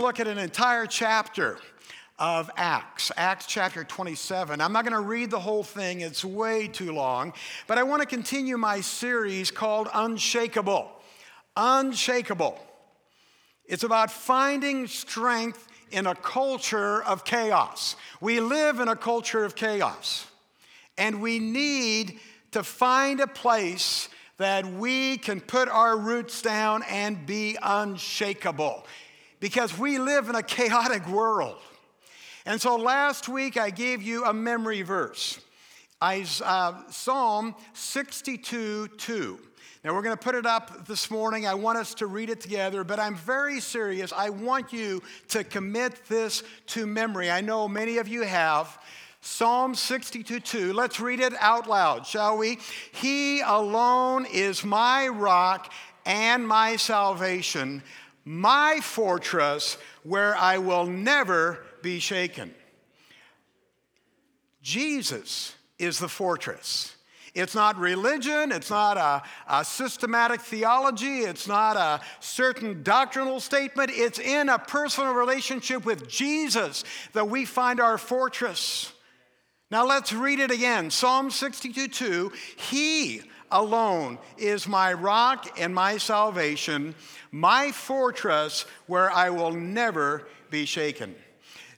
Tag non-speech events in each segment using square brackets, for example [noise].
to look at an entire chapter of Acts, Acts chapter 27. I'm not going to read the whole thing, it's way too long, but I want to continue my series called Unshakable. Unshakable. It's about finding strength in a culture of chaos. We live in a culture of chaos, and we need to find a place that we can put our roots down and be unshakable because we live in a chaotic world. And so last week I gave you a memory verse. Uh, Psalm 62 2. Now, we're going to put it up this morning. I want us to read it together, but I'm very serious. I want you to commit this to memory. I know many of you have. Psalm 62 2. Let's read it out loud, shall we? He alone is my rock and my salvation, my fortress where I will never be shaken. Jesus is the fortress. It's not religion, it's not a, a, systematic theology, it's not a certain doctrinal statement. It's in a personal relationship with Jesus that we find our fortress. Now let's read it again Psalm 62 2. He alone is my rock and my salvation, my fortress where I will never be shaken.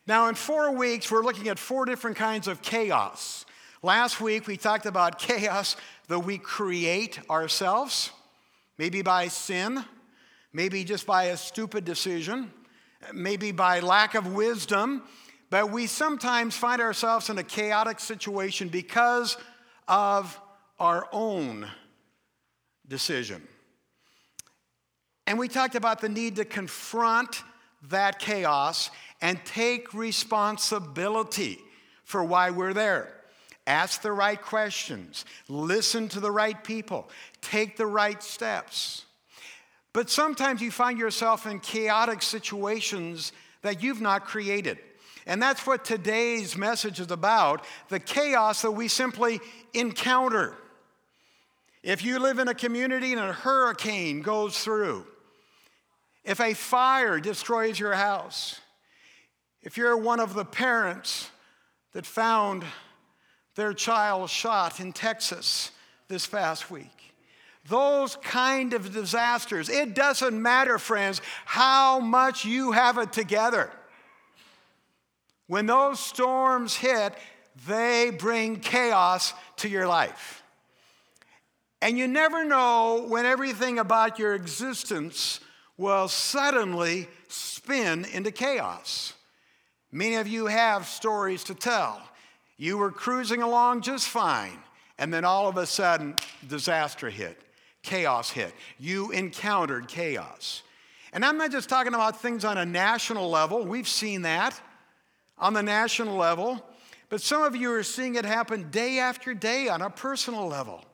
Now, in four weeks, we're looking at four different kinds of chaos. Last week, we talked about chaos that we create ourselves, maybe by sin, maybe just by a stupid decision, maybe by lack of wisdom, but we sometimes find ourselves in a chaotic situation because of our own decision. And we talked about the need to confront that chaos and take responsibility for why we're there. Ask the right questions, listen to the right people, take the right steps. But sometimes you find yourself in chaotic situations that you've not created. And that's what today's message is about the chaos that we simply encounter. If you live in a community and a hurricane goes through, if a fire destroys your house, if you're one of the parents that found their child shot in Texas this past week. Those kind of disasters, it doesn't matter, friends, how much you have it together. When those storms hit, they bring chaos to your life. And you never know when everything about your existence will suddenly spin into chaos. Many of you have stories to tell. You were cruising along just fine, and then all of a sudden, disaster hit, chaos hit. You encountered chaos. And I'm not just talking about things on a national level, we've seen that on the national level, but some of you are seeing it happen day after day on a personal level.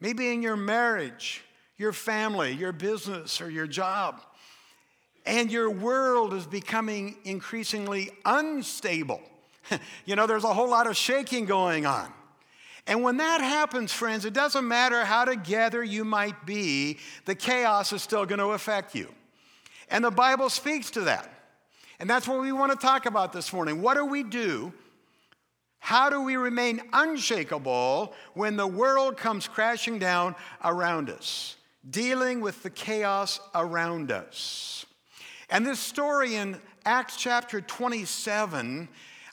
Maybe in your marriage, your family, your business, or your job. And your world is becoming increasingly unstable. [laughs] you know, there's a whole lot of shaking going on. And when that happens, friends, it doesn't matter how together you might be, the chaos is still going to affect you. And the Bible speaks to that. And that's what we want to talk about this morning. What do we do? How do we remain unshakable when the world comes crashing down around us, dealing with the chaos around us? And this story in Acts chapter 27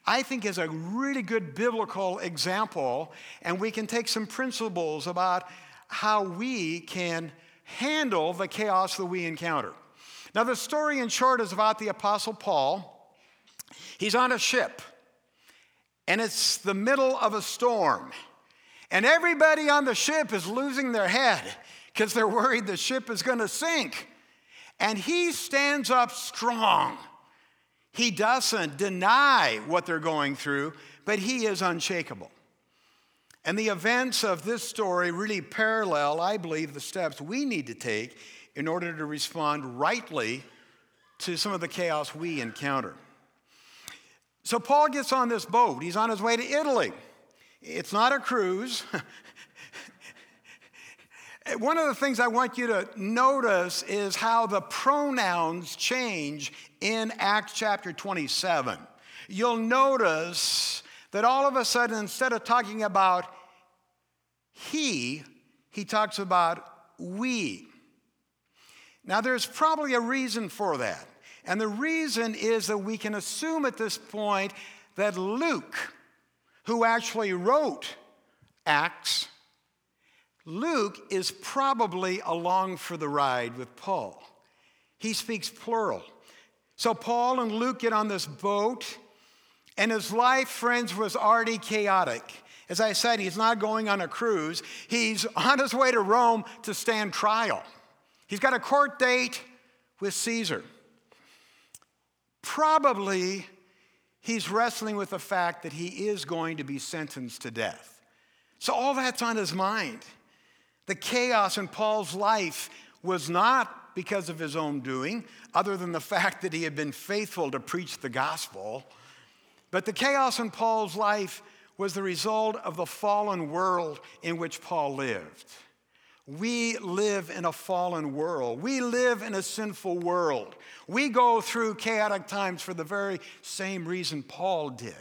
I think is a really good biblical example, and we can take some principles about how we can handle the chaos that we encounter. Now, the story in short is about the Apostle Paul. He's on a ship, and it's the middle of a storm. And everybody on the ship is losing their head because they're worried the ship is going to sink. And he stands up strong he doesn't deny what they're going through, but he is unshakable. And the events of this story really parallel, I believe, the steps we need to take in order to respond rightly to some of the chaos we encounter. So Paul gets on this boat. He's on his way to Italy. It's not a cruise. [laughs] One of the things I want you to notice is how the pronouns change in Acts chapter 27, you'll notice that all of a sudden, instead of talking about he, he talks about we. Now, there's probably a reason for that. And the reason is that we can assume at this point that Luke, who actually wrote Acts, Luke is probably along for the ride with Paul. He speaks plural. So Paul and Luke get on this boat, and his life, friends, was already chaotic. As I said, he's not going on a cruise, he's on his way to Rome to stand trial. He's got a court date with Caesar. Probably he's wrestling with the fact that he is going to be sentenced to death. So all that's on his mind. The chaos in Paul's life was not because of his own doing, other than the fact that he had been faithful to preach the gospel. But the chaos in Paul's life was the result of the fallen world in which Paul lived. We live in a fallen world. We live in a sinful world. We go through chaotic times for the very same reason Paul did.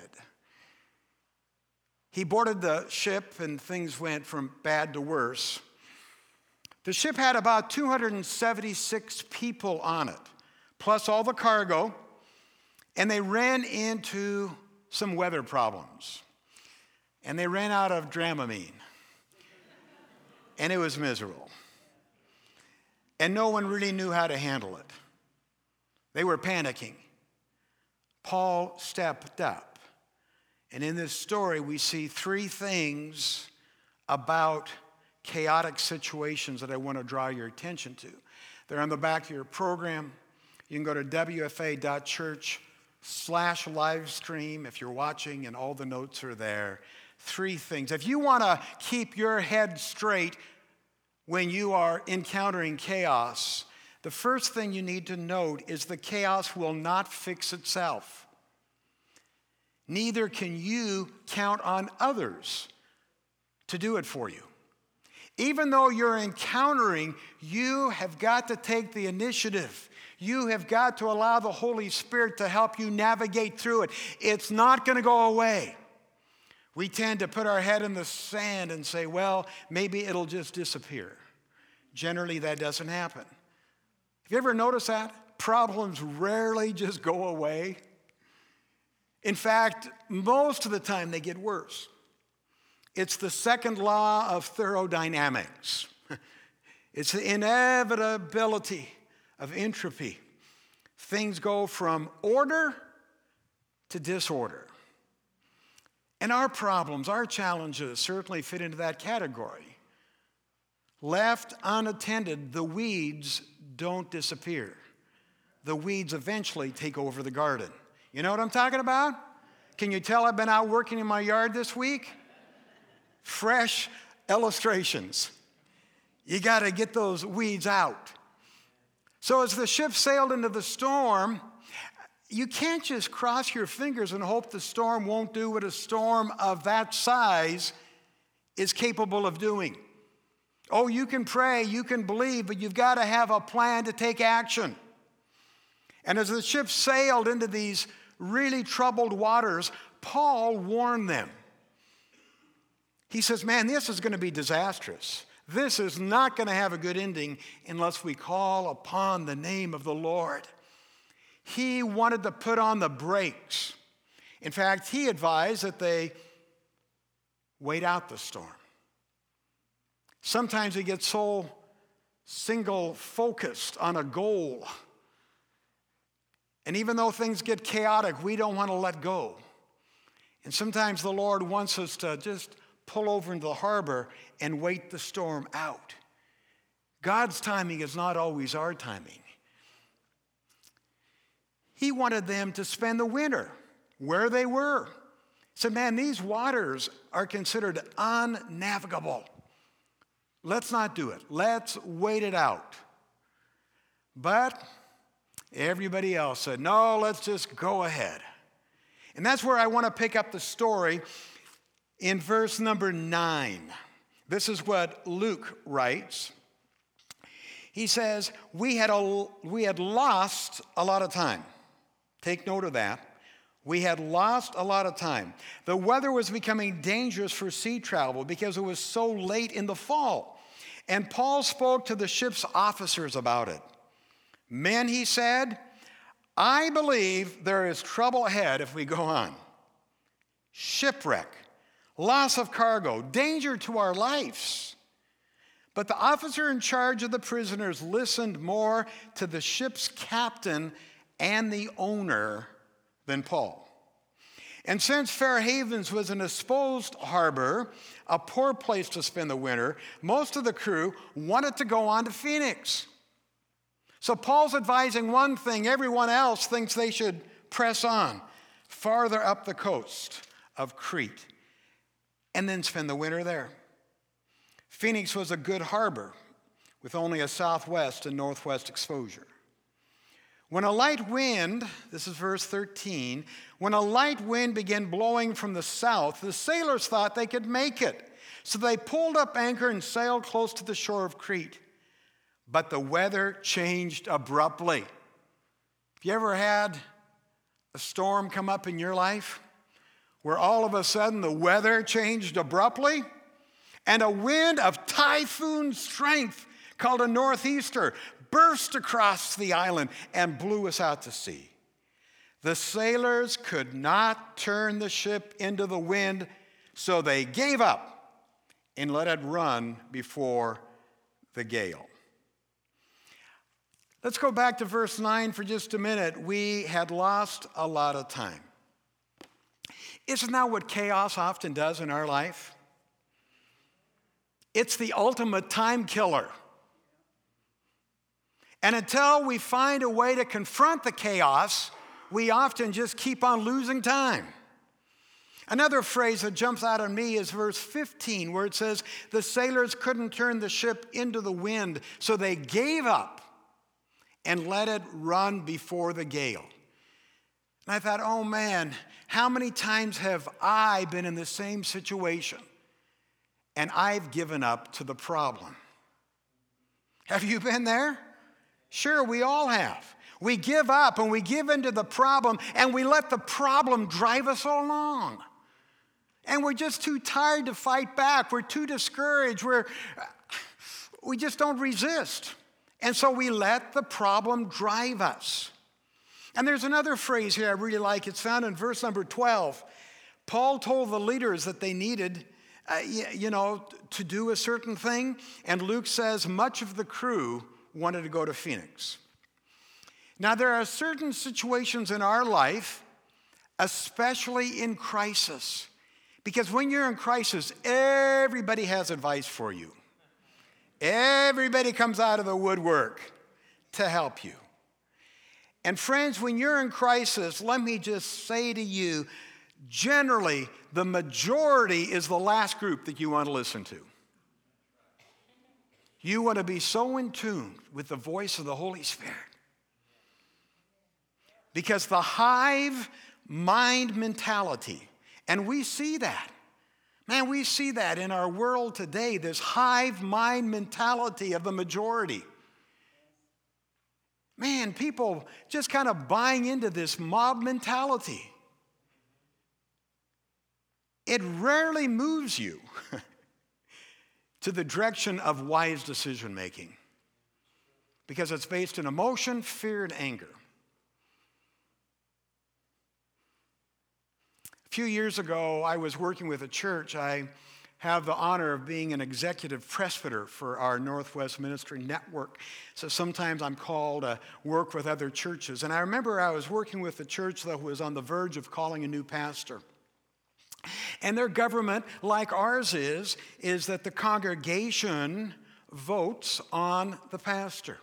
He boarded the ship and things went from bad to worse. The ship had about 276 people on it, plus all the cargo, and they ran into some weather problems. And they ran out of Dramamine. And it was miserable. And no one really knew how to handle it. They were panicking. Paul stepped up. And in this story, we see three things about chaotic situations that I want to draw your attention to. They're on the back of your program. You can go to wfa.church slash live stream if you're watching, and all the notes are there. Three things. If you want to keep your head straight when you are encountering chaos, the first thing you need to note is the chaos will not fix itself. Neither can you count on others to do it for you. Even though you're encountering, you have got to take the initiative. You have got to allow the Holy Spirit to help you navigate through it. It's not going to go away. We tend to put our head in the sand and say, well, maybe it'll just disappear. Generally, that doesn't happen. Have you ever noticed that? Problems rarely just go away. In fact, most of the time they get worse. It's the second law of thermodynamics. [laughs] It's the inevitability of entropy. Things go from order to disorder. And our problems, our challenges certainly fit into that category. Left unattended, the weeds don't disappear. The weeds eventually take over the garden. You know what I'm talking about? Can you tell I've been out working in my yard this week? fresh illustrations. You got to get those weeds out. So, as the ship sailed into the storm, you can't just cross your fingers and hope the storm won't do what a storm of that size is capable of doing. Oh, you can pray, you can believe, but you've got to have a plan to take action. And as the ship sailed into these really troubled waters, Paul warned them. He says, Man, this is going to be disastrous. This is not going to have a good ending unless we call upon the name of the Lord. He wanted to put on the brakes. In fact, he advised that they wait out the storm. Sometimes we get so single focused on a goal. And even though things get chaotic, we don't want to let go. And sometimes the Lord wants us to just pull over into the harbor and wait the storm out. God's timing is not always our timing. He wanted them to spend the winter where they were. He said, Man, these waters are considered unnavigable. Let's not do it. Let's wait it out. But everybody else said, No, let's just go ahead. And that's where I want to pick up the story in verse number nine. This is what Luke writes. He says, We had, a, we had lost a lot of time. Take note of that. We had lost a lot of time. The weather was becoming dangerous for sea travel because it was so late in the fall. And Paul spoke to the ship's officers about it. Men, he said, I believe there is trouble ahead if we go on. Shipwreck, loss of cargo, danger to our lives. But the officer in charge of the prisoners listened more to the ship's captain and the owner than Paul. And since Fair Havens was an exposed harbor, a poor place to spend the winter, most of the crew wanted to go on to Phoenix. So Paul's advising one thing, everyone else thinks they should press on farther up the coast of Crete and then spend the winter there. Phoenix was a good harbor with only a southwest and northwest exposure. When a light wind, this is verse 13, when a light wind began blowing from the south, the sailors thought they could make it. So they pulled up anchor and sailed close to the shore of Crete. But the weather changed abruptly. Have you ever had a storm come up in your life where all of a sudden the weather changed abruptly? And a wind of typhoon strength called a northeaster burst across the island and blew us out to sea. The sailors could not turn the ship into the wind, so they gave up and let it run before the gale. Let's go back to verse 9 for just a minute. We had lost a lot of time. Isn't that what chaos often does in our life? It's the ultimate time killer. And until we find a way to confront the chaos, we often just keep on losing time. Another phrase that jumps out at me is verse 15, where it says, The sailors couldn't turn the ship into the wind, so they gave up and let it run before the gale. And I thought, oh man, how many times have I been in the same situation and I've given up to the problem? Have you been there? Sure, we all have. We give up and we give into the problem and we let the problem drive us along. And we're just too tired to fight back. We're too discouraged. We're, [sighs] we just don't resist. And so we let the problem drive us. And there's another phrase here I really like. It's found in verse number 12. Paul told the leaders that they needed, uh, you know, to do a certain thing. And Luke says much of the crew wanted to go to Phoenix. Now, there are certain situations in our life, especially in crisis, because when you're in crisis, everybody has advice for you. Everybody comes out of the woodwork to help you. And, friends, when you're in crisis, let me just say to you generally, the majority is the last group that you want to listen to. You want to be so in tune with the voice of the Holy Spirit. Because the hive mind mentality, and we see that. Man, we see that in our world today, this hive mind mentality of the majority. Man, people just kind of buying into this mob mentality. It rarely moves you. [laughs] to the direction of wise decision making because it's based in emotion, fear, and anger. A few years ago, I was working with a church. I have the honor of being an executive presbyter for our Northwest Ministry Network. So sometimes I'm called to work with other churches. And I remember I was working with a church that was on the verge of calling a new pastor. And their government, like ours is, is that the congregation votes on the pastor.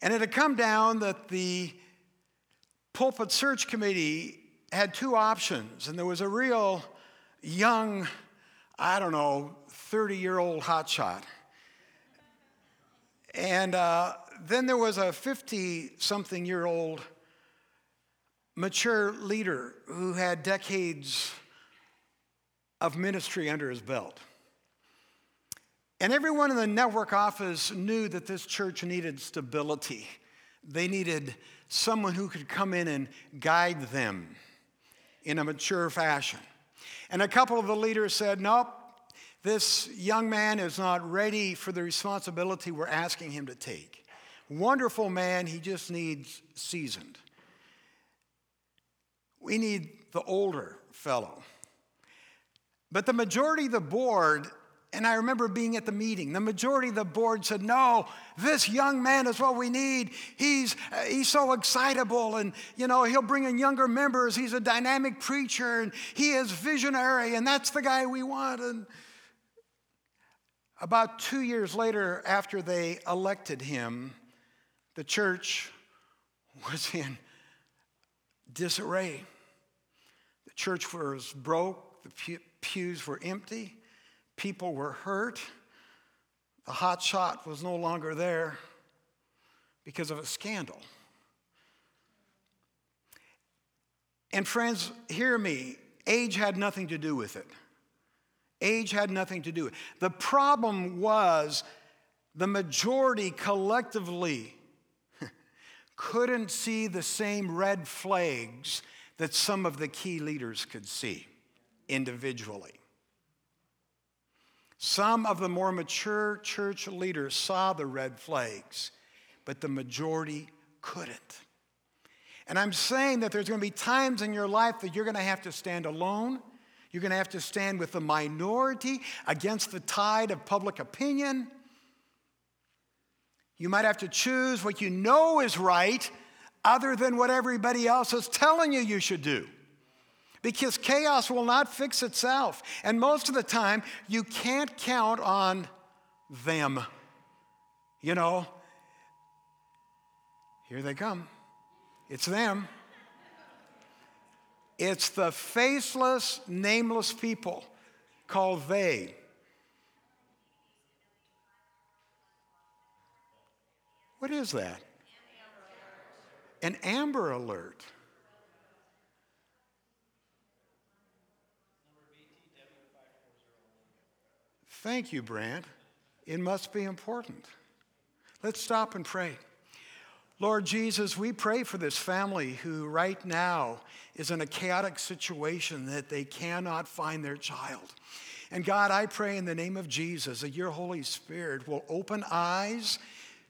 And it had come down that the pulpit search committee had two options, and there was a real young, I don't know, 30 year old hotshot. And uh, then there was a 50 something year old mature leader who had decades of ministry under his belt. And everyone in the network office knew that this church needed stability. they needed someone who could come in and guide them in a mature fashion. And a couple of the leaders said, Nope, this young man is not ready for the responsibility we're asking him to take. Wonderful man, he just needs seasoned. We need the older fellow. But the majority of the board, and I remember being at the meeting, the majority of the board said, No, this young man is what we need. He's, uh, he's so excitable, and you know, he'll bring in younger members. He's a dynamic preacher, and he is visionary, and that's the guy we want. And about two years later, after they elected him, the church [laughs] was in disarray. The church was broke, the pews were empty, people were hurt. The hot shot was no longer there because of a scandal. And friends, hear me, age had nothing to do with it. Age had nothing to do with it. The problem was the majority collectively couldn't see the same red flags that some of the key leaders could see individually. Some of the more mature church leaders saw the red flags, but the majority couldn't. And I'm saying that there's going to be times in your life that you're going to have to stand alone. You're going to have to stand with the minority against the tide of public opinion. You might have to choose what you know is right other than what everybody else is telling you you should do. Because chaos will not fix itself. And most of the time, you can't count on them. You know, here they come. It's them. It's the faceless, nameless people called they. What is that? An Amber Alert. Thank you, Brant. It must be important. Let's stop and pray. Lord Jesus, we pray for this family who right now is in a chaotic situation that they cannot find their child. And God, I pray in the name of Jesus that your Holy Spirit will open eyes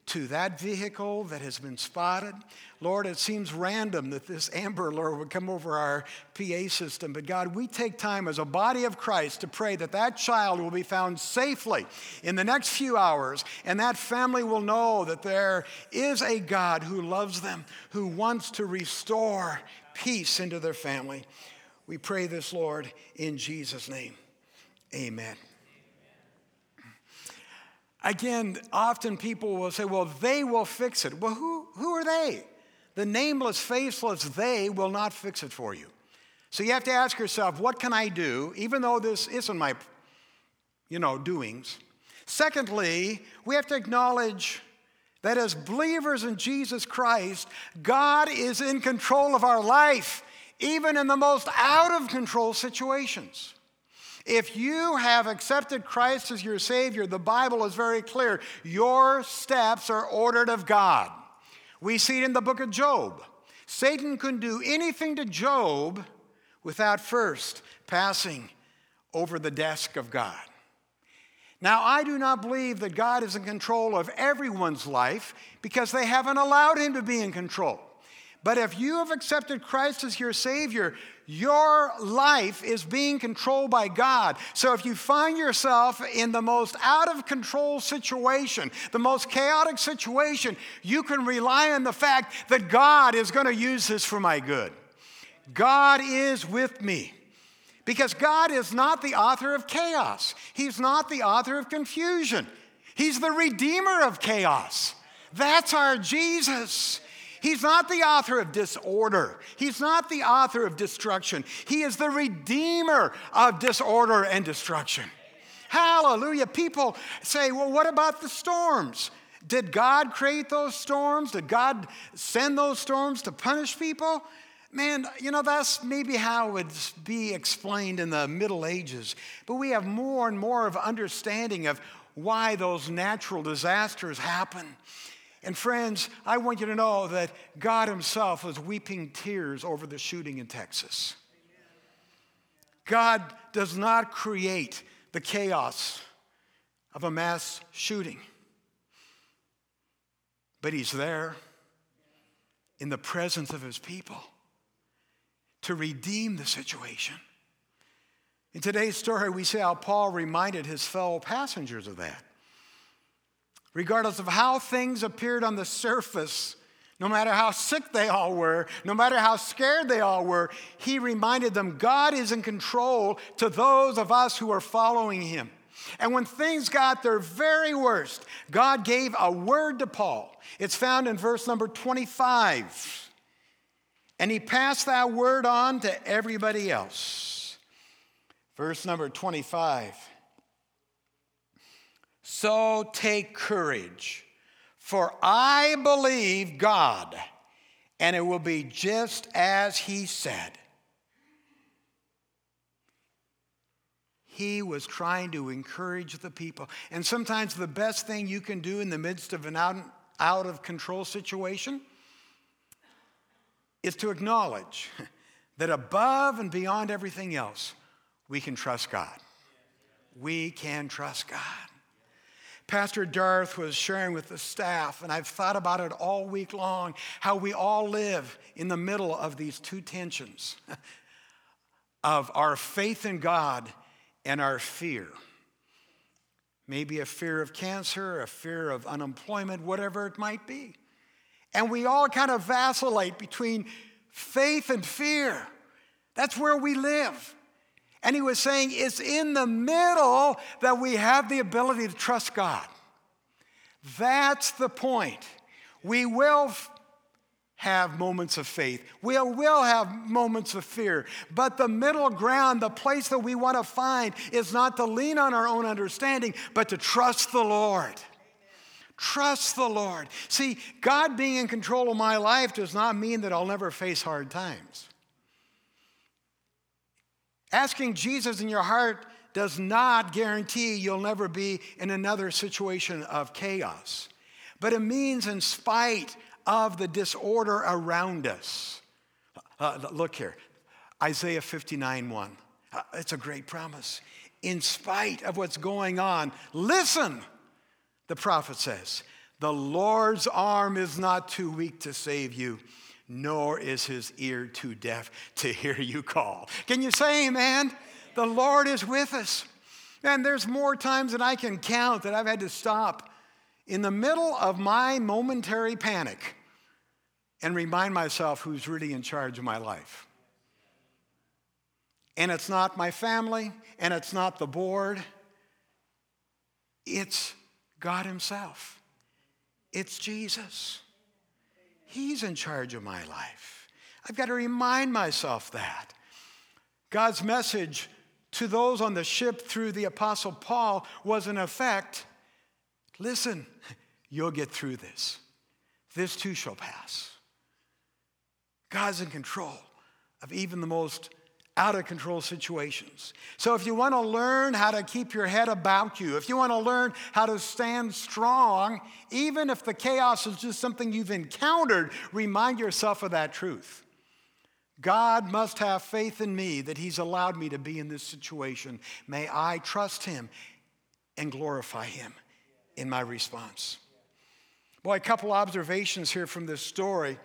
to that vehicle that has been spotted. Lord, it seems random that this Amber Alert would come over our PA system, but God, we take time as a body of Christ to pray that that child will be found safely in the next few hours, and that family will know that there is a God who loves them, who wants to restore peace into their family. We pray this, Lord, in Jesus' name. Amen. Again, often people will say, well, they will fix it. Well, who, who are they? The nameless, faceless they will not fix it for you. So you have to ask yourself, what can I do, even though this isn't my, you know, doings? Secondly, we have to acknowledge that as believers in Jesus Christ, God is in control of our life, even in the most out of control situations. If you have accepted Christ as your Savior, the Bible is very clear. Your steps are ordered of God. We see it in the book of Job. Satan couldn't do anything to Job without first passing over the desk of God. Now, I do not believe that God is in control of everyone's life because they haven't allowed him to be in control. But if you have accepted Christ as your Savior, your life is being controlled by God. So if you find yourself in the most out of control situation, the most chaotic situation, you can rely on the fact that God is going to use this for my good. God is with me. Because God is not the author of chaos, He's not the author of confusion. He's the redeemer of chaos. That's our Jesus. He's not the author of disorder. He's not the author of destruction. He is the redeemer of disorder and destruction. Hallelujah. People say, well, what about the storms? Did God create those storms? Did God send those storms to punish people? Man, you know, that's maybe how it would be explained in the Middle Ages. But we have more and more of understanding of why those natural disasters happen. And friends, I want you to know that God Himself was weeping tears over the shooting in Texas. God does not create the chaos of a mass shooting, but He's there in the presence of His people to redeem the situation. In today's story, we see how Paul reminded his fellow passengers of that. Regardless of how things appeared on the surface, no matter how sick they all were, no matter how scared they all were, he reminded them God is in control to those of us who are following him. And when things got their very worst, God gave a word to Paul. It's found in verse number 25. And he passed that word on to everybody else. Verse number 25. So take courage, for I believe God, and it will be just as he said. He was trying to encourage the people. And sometimes the best thing you can do in the midst of an out, of control situation is to acknowledge [laughs] that above and beyond everything else, we can trust God. We can trust God. Pastor Darth was sharing with the staff, and I've thought about it all week long how we all live in the middle of these two tensions [laughs] of our faith in God and our fear. Maybe a fear of cancer, a fear of unemployment, whatever it might be. And we all kind of vacillate between faith and fear. That's where we live. And he was saying it's in the middle that we have the ability to trust God. That's the point. We will have moments of faith. We will have moments of fear. But the middle ground, the place that we want to find, is not to lean on our own understanding, but to trust the Lord. Trust the Lord. See, God being in control of my life does not mean that I'll never face hard times. Asking Jesus in your heart does not guarantee you'll never be in another situation of chaos. But it means, in spite of the disorder around us. Uh, look here Isaiah 59 1. Uh, it's a great promise. In spite of what's going on, listen the prophet says, The Lord's arm is not too weak to save you, nor is his ear too deaf to hear you call. Can you say amen? The Lord is with us. And there's more times than I can count that I've had to stop in the middle of my momentary panic and remind myself who's really in charge of my life. And it's not my family, and it's not the board, it's God Himself. It's Jesus. He's in charge of my life. I've got to remind myself that. God's message to those on the ship through the Apostle Paul was, in effect, listen, you'll get through this. This too shall pass. God's in control of even the most out of control situations. So, if you want to learn how to keep your head about you, if you want to learn how to stand strong, even if the chaos is just something you've encountered, remind yourself of that truth. God must have faith in me that He's allowed me to be in this situation. May I trust Him and glorify Him in my response. Boy, a couple observations here from this story.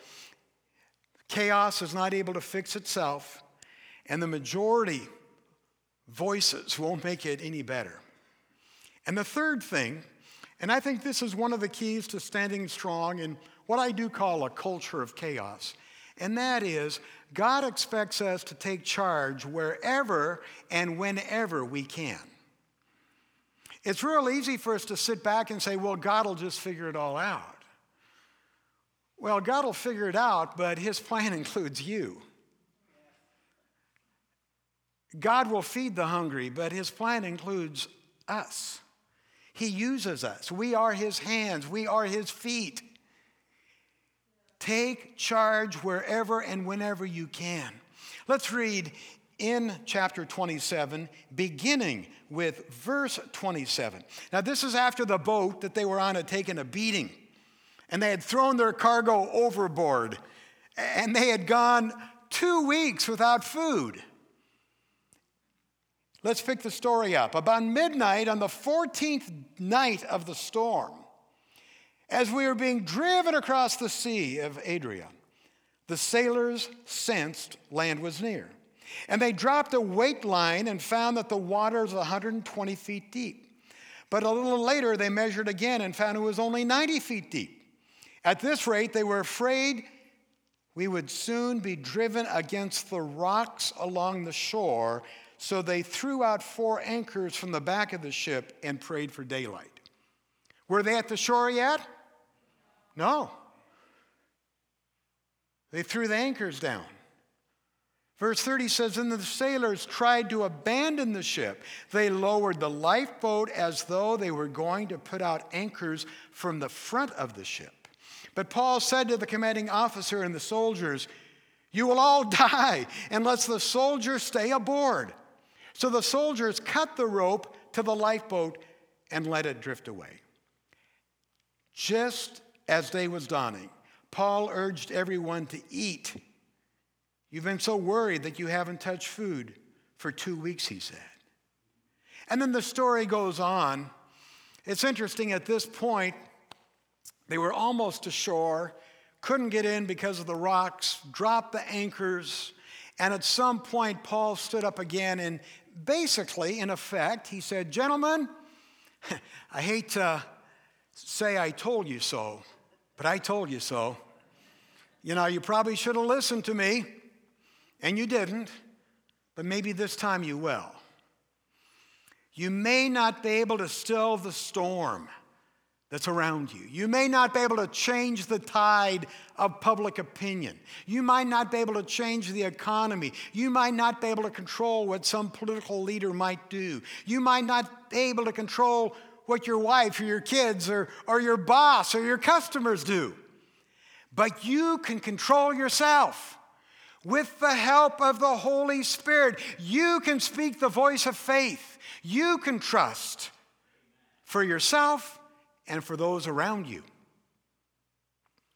Chaos is not able to fix itself and the majority voices won't make it any better. And the third thing, and I think this is one of the keys to standing strong in what I do call a culture of chaos, and that is God expects us to take charge wherever and whenever we can. It's real easy for us to sit back and say, well, God will just figure it all out. Well, God will figure it out, but His plan [laughs] includes you. God will feed the hungry, but his plan includes us. He uses us. We are his hands, we are his feet. Take charge wherever and whenever you can. Let's read in chapter 27, beginning with verse 27. Now, this is after the boat that they were on had taken a beating. and they had thrown their cargo overboard, and they had gone two weeks without food. Let's pick the story up. About midnight on the 14th night of the storm, as we were being driven across the sea of Adria, the sailors sensed land was near. And they dropped a weight line and found that the water was 120 feet deep. But a little later, they measured again and found it was only 90 feet deep. At this rate, they were afraid we would soon be driven against the rocks along the shore, so they threw out four anchors from the back of the ship and prayed for daylight. Were they at the shore yet? No. They threw the anchors down. Verse 30 says, And the sailors tried to abandon the ship. They lowered the lifeboat as though they were going to put out anchors from the front of the ship. But Paul said to the commanding officer and the soldiers, You will all [laughs] die unless the soldiers stay aboard. So the soldiers cut the rope to the lifeboat and let it drift away. Just as day was dawning, Paul urged everyone to eat. You've been so worried that you haven't touched food for two weeks, he said. And then the story goes on. It's interesting at this point, they were almost ashore, couldn't get in because of the rocks, dropped the anchors, and at some point, Paul stood up again and basically, in effect, he said, Gentlemen, [laughs] I hate to say I told you so, but I told you so. You know, you probably should have listened to me, and you didn't, but maybe this time you will. You may not be able to still the storm that's around you. You may not be able to change the tide of public opinion. You might not be able to change the economy. You might not be able to control what some political leader might do. You might not be able to control what your wife or your kids or, or your boss or your customers do. But you can control yourself. With the help of the Holy Spirit, you can speak the voice of faith. You can trust for yourself and for those around you.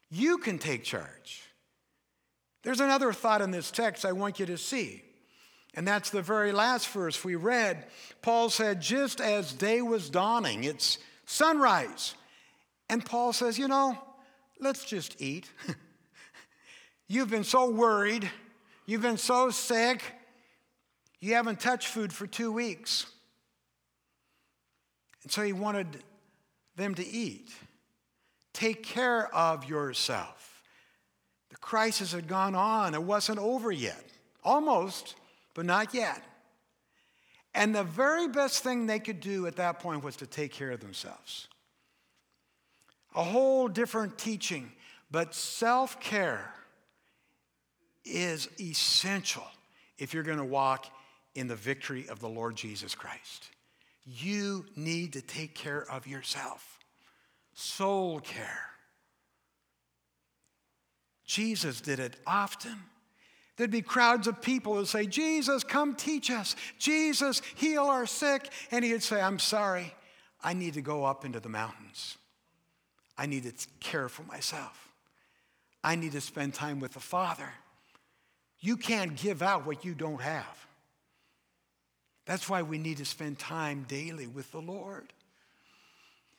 You can take charge. There's another thought in this text I want you to see, and that's the very last verse we read. Paul said, just as day was dawning, it's sunrise. And Paul says, you know, let's just eat. [laughs] You've been so worried, you've been so sick, you haven't touched food for two weeks. And so he wanted them to eat. Take care of yourself. The crisis had gone on, it wasn't over yet. Almost, but not yet. And the very best thing they could do at that point was to take care of themselves. A whole different teaching, but self care is essential if you're going to walk in the victory of the Lord Jesus Christ. You need to take care of yourself. Soul care. Jesus did it often. There'd be crowds of people would say, Jesus, come teach us. Jesus, heal our sick. And he'd say, I'm sorry, I need to go up into the mountains. I need to care for myself. I need to spend time with the Father. You can't give out what you don't have. That's why we need to spend time daily with the Lord.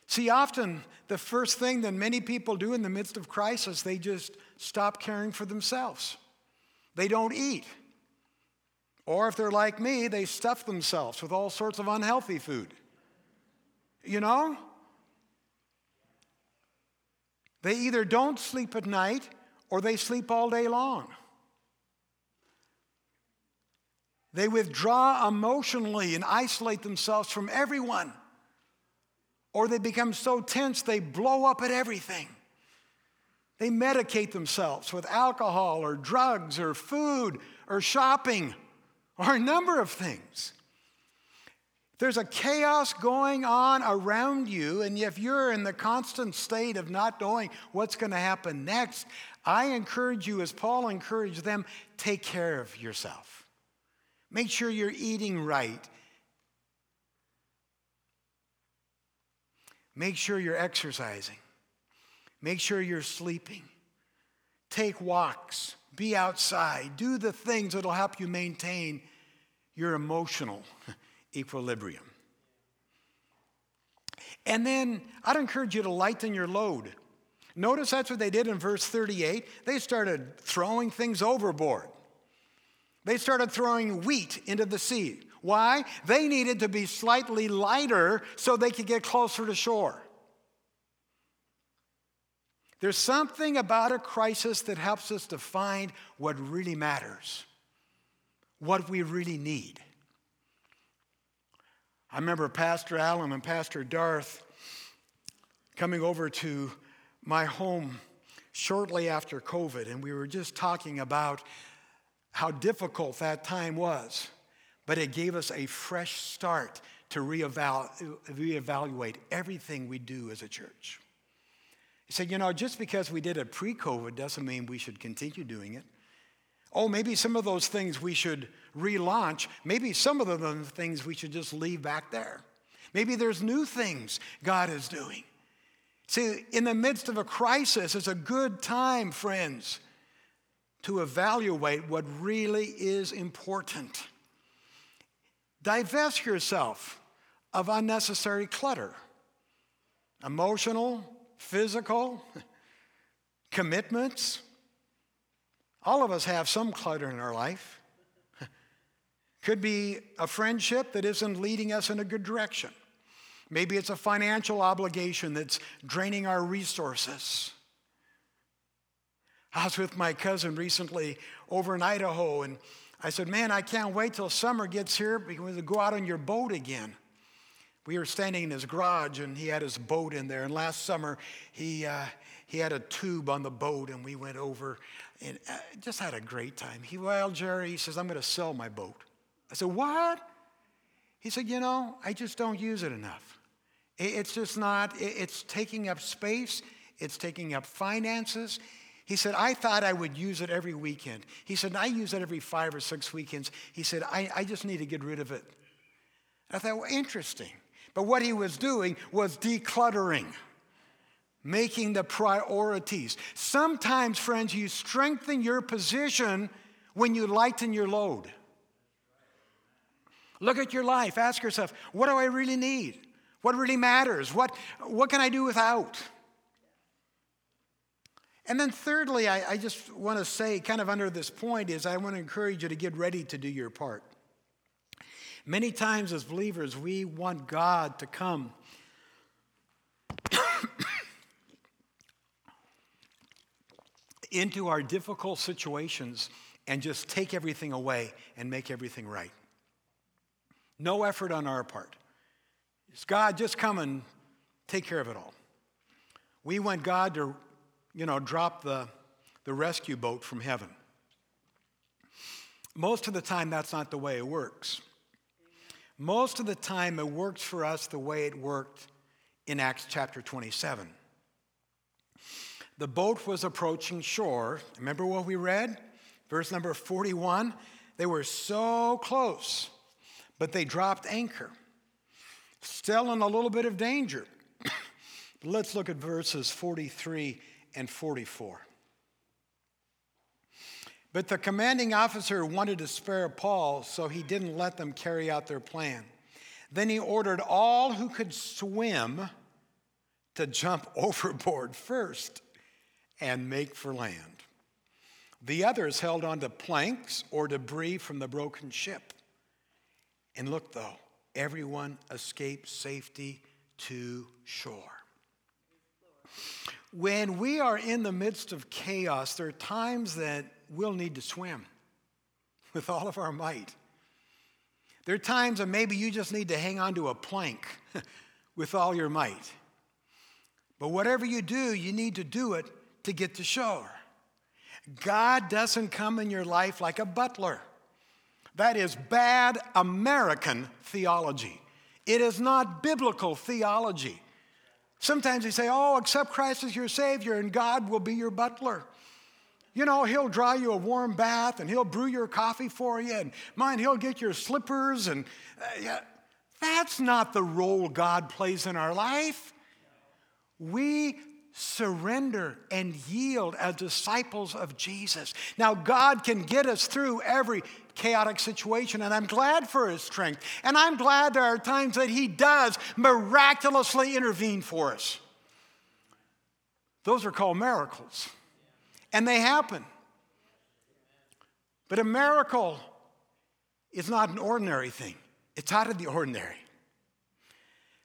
See, often the first thing that many people do in the midst of crisis, they just stop caring for themselves. They don't eat. Or if they're like me, they stuff themselves with all sorts of unhealthy food. You know? They either don't sleep at night or they sleep all day long. They withdraw emotionally and isolate themselves from everyone. Or they become so tense they blow up at everything. They medicate themselves with alcohol or drugs or food or shopping or a number of things. There's a chaos going on around you, and if you're in the constant state of not knowing what's going to happen next, I encourage you, as Paul encouraged them, take care of yourself. Make sure you're eating right. Make sure you're exercising. Make sure you're sleeping. Take walks. Be outside. Do the things that'll help you maintain your emotional [laughs] equilibrium. And then I'd encourage you to lighten your load. Notice that's what they did in verse 38. They started throwing things overboard. They started throwing wheat into the sea. Why? They needed to be slightly lighter so they could get closer to shore. There's something about a crisis that helps us to find what really matters, what we really need. I remember Pastor Allen and Pastor Darth coming over to my home shortly after COVID, and we were just talking about how difficult that time was. But it gave us a fresh start to reevaluate everything we do as a church. He said, You know, just because we did it pre COVID doesn't mean we should continue doing it. Oh, maybe some of those things we should relaunch. Maybe some of the things we should just leave back there. Maybe there's new things God is doing. See, in the midst of a crisis, it's a good time, friends, to evaluate what really is important. Divest yourself of unnecessary clutter, emotional, physical, [laughs] commitments. All of us have some clutter in our life. [laughs] Could be a friendship that isn't leading us in a good direction. Maybe it's a financial obligation that's draining our resources. I was with my cousin recently over in Idaho, and I said, Man, I can't wait till summer gets here because we go out on your boat again we were standing in his garage and he had his boat in there. And last summer, he, uh, he had a tube on the boat and we went over and uh, just had a great time. He, well, Jerry, he says, I'm going to sell my boat. I said, what? He said, you know, I just don't use it enough. It's just not, it's taking up space, it's taking up finances. He said, I thought I would use it every weekend. He said, I use it every five or six weekends. He said, I, I just need to get rid of it. I thought, well, interesting. But what he was doing was decluttering, making the priorities. Sometimes, friends, you strengthen your position when you lighten your load. Look at your life. Ask yourself, what do I really need? What really matters? What, what can I do without? And then, thirdly, I, I just want to say, kind of under this point, is I want to encourage you to get ready to do your part. Many times as believers, we want God to come. [coughs] into our difficult situations and just take everything away and make everything right. No effort on our part. It's God, just come and take care of it all. We want God to, you know, drop the, the rescue boat from heaven. Most of the time, that's not the way it works. Most of the time, it works for us the way it worked in Acts chapter 27. The boat was approaching shore. Remember what we read? Verse number 41. They were so close, but they dropped anchor. Still in a little bit of danger. [coughs] Let's look at verses 43 and 44. But the commanding officer wanted to spare Paul, so he didn't let them carry out their plan. Then he ordered all who could swim to jump [laughs] overboard first and make for land. The others held on to planks or debris from the broken ship. And look, though, everyone escaped safety to shore. When we are in the midst of chaos, there are times that we'll need to swim [laughs] with all of our might. There are times that maybe you just need to hang on to a plank [laughs] with all your might. But whatever you do, you need to do it to get to shore. God doesn't come in your life like a butler. That is bad American theology. It is not biblical theology. Sometimes they say, oh, accept Christ as your Savior and God will be your butler. You know, he'll draw you a warm bath and he'll brew your coffee for you, and mind, he'll get your slippers. And uh, yeah, that's not the role God plays in our life. We surrender and yield as disciples of Jesus. Now, God can get us through every chaotic situation, and I'm glad for His strength. And I'm glad there are times that He does miraculously intervene for us. Those are called miracles, and they happen. But a miracle is not an ordinary thing, it's out of the ordinary.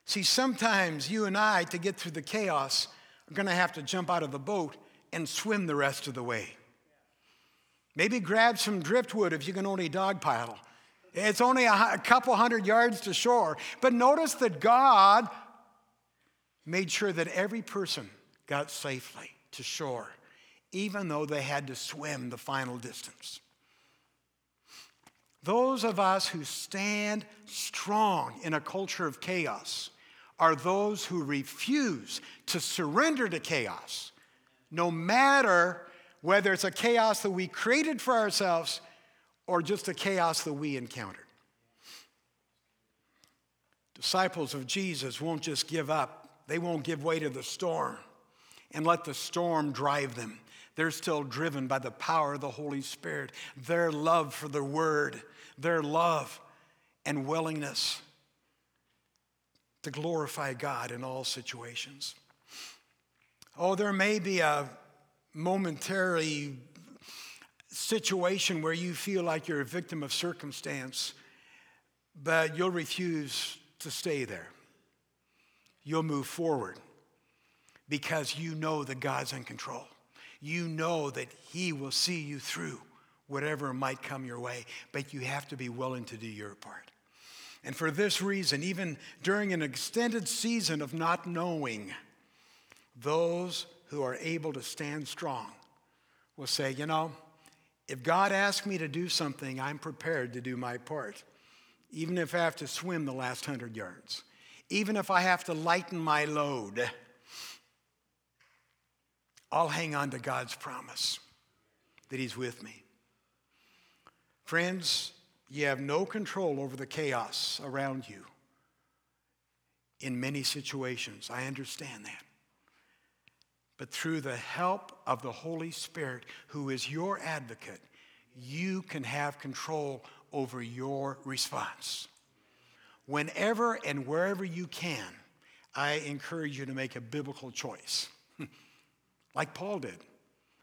See, sometimes you and I, to get through the chaos, are going to have to jump out of the boat and swim the rest of the way. Maybe grab some driftwood if you can only dog paddle. It's only a couple hundred yards to shore. But notice that God made sure that every person got safely to shore, even though they had to swim the final distance. Those of us who stand strong in a culture of chaos are those who refuse to surrender to chaos, no matter whether it's a chaos that we created for ourselves or just a chaos that we encountered. Disciples of Jesus won't just give up, they won't give way to the storm and let the storm drive them. They're still driven by the power of the Holy Spirit, their love for the Word, their love and willingness to glorify God in all situations. Oh, there may be a momentary situation where you feel like you're a victim of circumstance, but you'll refuse to stay there. You'll move forward because you know that God's in control. You know that He will see you through whatever might come your way, but you have to be willing to do your part. And for this reason, even during an extended season of not knowing, those who are able to stand strong will say, you know, if God asks me to do something, I'm prepared to do my part, even if I have to swim the last hundred yards, even if I have to lighten my load. I'll hang on to God's promise that He's with me. Friends, you have no control over the chaos around you in many situations. I understand that. But through the help of the Holy Spirit, who is your advocate, you can have control over your response. Whenever and wherever you can, I encourage you to make a biblical choice, [laughs] like Paul did.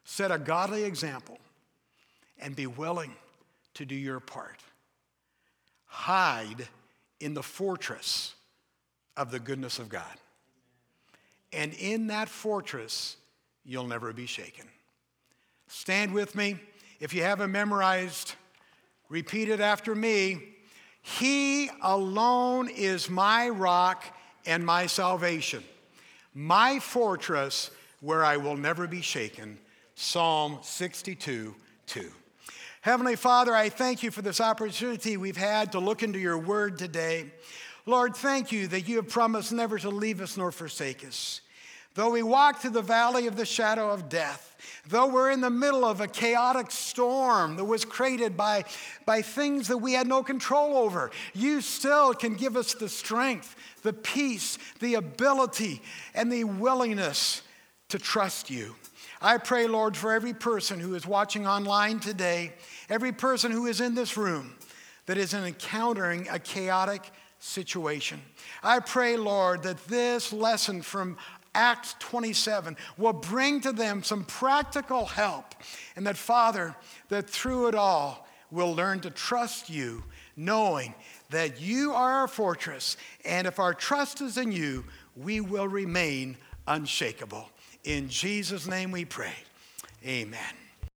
Set a godly example and be willing to do your part hide in the fortress of the goodness of God. And in that fortress, you'll never be shaken. Stand with me. If you haven't memorized, repeat it after me. He alone is my rock and my salvation, my fortress where I will never be shaken. Psalm 62 2. Heavenly Father, I thank you for this opportunity we've had to look into your word today. Lord, thank you that you have promised never to leave us nor forsake us. Though we walk through the valley of the shadow of death, though we're in the middle of a chaotic storm that was created by, by things that we had no control over, you still can give us the strength, the peace, the ability, and the willingness to trust you. I pray, Lord, for every person who is watching online today, every person who is in this room that is encountering a chaotic situation. I pray, Lord, that this lesson from Acts 27 will bring to them some practical help, and that, Father, that through it all, we'll learn to trust you, knowing that you are our fortress, and if our trust is in you, we will remain unshakable. In Jesus' name we pray. Amen.